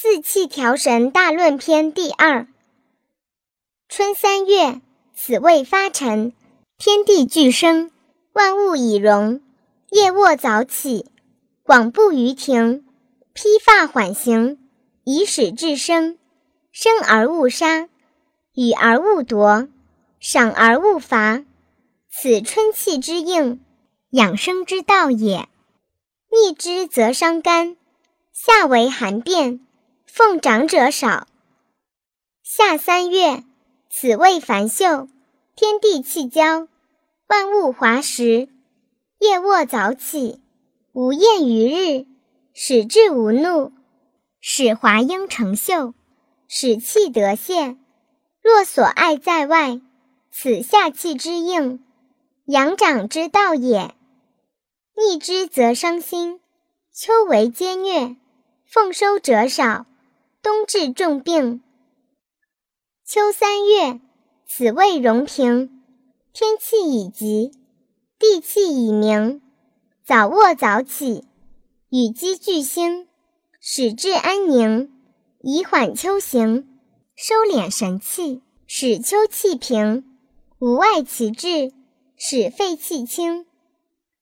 四气调神大论篇第二。春三月，此谓发陈，天地俱生，万物以荣。夜卧早起，广步于庭，披发缓行，以使至生。生而勿杀，予而勿夺，赏而勿罚。此春气之应，养生之道也。逆之则伤肝，夏为寒变。奉长者少。夏三月，此谓繁秀，天地气交，万物华实。夜卧早起，无厌于日，使志无怒，使华英成秀，使气得泄。若所爱在外，此夏气之应，阳长之道也。逆之则伤心，秋为皆虐，奉收者少。冬至重病。秋三月，此谓荣平。天气已极，地气已明。早卧早起，与鸡俱兴，使志安宁，以缓秋行，收敛神气，使秋气平。无外其志，使肺气清。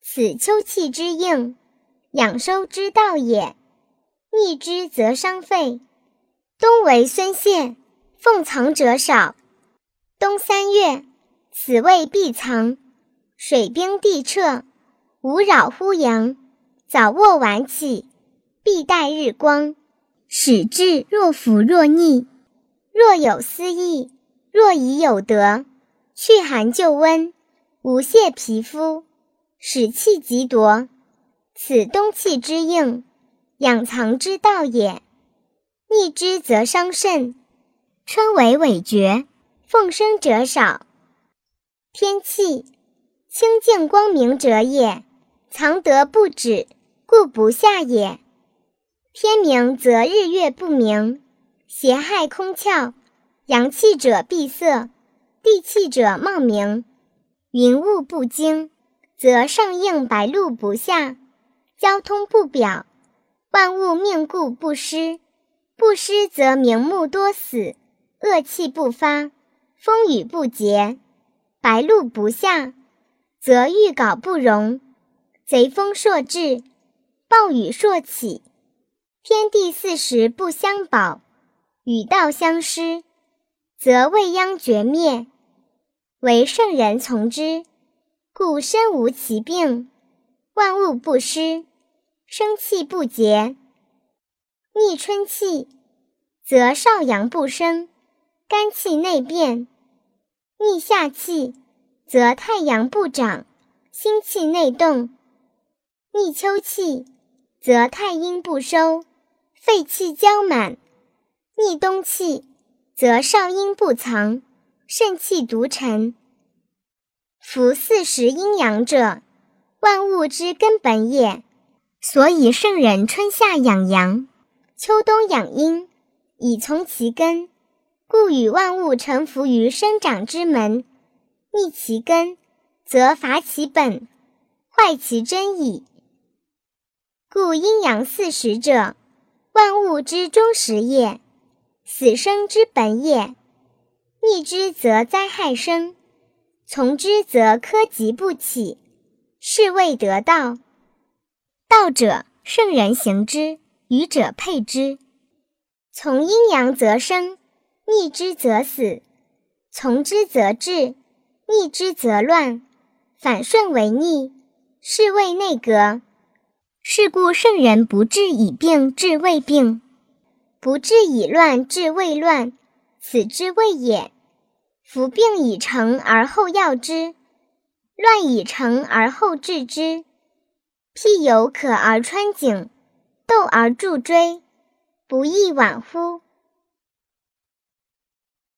此秋气之应，养收之道也。逆之则伤肺。冬为孙宪，奉藏者少。冬三月，此谓闭藏，水冰地彻，无扰乎阳。早卧晚起，必待日光，使志若浮若逆。若有思意，若已有得，去寒就温，无泄皮肤，使气极夺。此冬气之应，养藏之道也。逆之则伤肾。春为尾绝，奉生者少。天气清净光明者也，藏德不止，故不下也。天明则日月不明，邪害空窍。阳气者闭塞，地气者冒明。云雾不惊，则上应白露不下，交通不表，万物命故不施。不施则明目多死，恶气不发，风雨不节，白露不下，则欲槁不容，贼风朔至，暴雨朔起，天地四时不相保，与道相失，则未央绝灭。唯圣人从之，故身无其病，万物不失，生气不竭。春气，则少阳不生，肝气内变；逆夏气，则太阳不长，心气内动；逆秋气，则太阴不收，肺气交满；逆冬气，则少阴不藏，肾气独沉。夫四时阴阳者，万物之根本也。所以圣人春夏养阳。秋冬养阴，以从其根，故与万物臣服于生长之门。逆其根，则伐其本，坏其真矣。故阴阳四时者，万物之终始也，死生之本也。逆之则灾害生，从之则苛疾不起，是谓得道。道者，圣人行之。愚者配之，从阴阳则生，逆之则死；从之则治，逆之则乱。反顺为逆，是谓内格。是故圣人不治已病治未病，不治已乱治未乱，此之谓也。夫病已成而后药之，乱已成而后治之。譬有渴而穿井。斗而助追，不亦晚乎？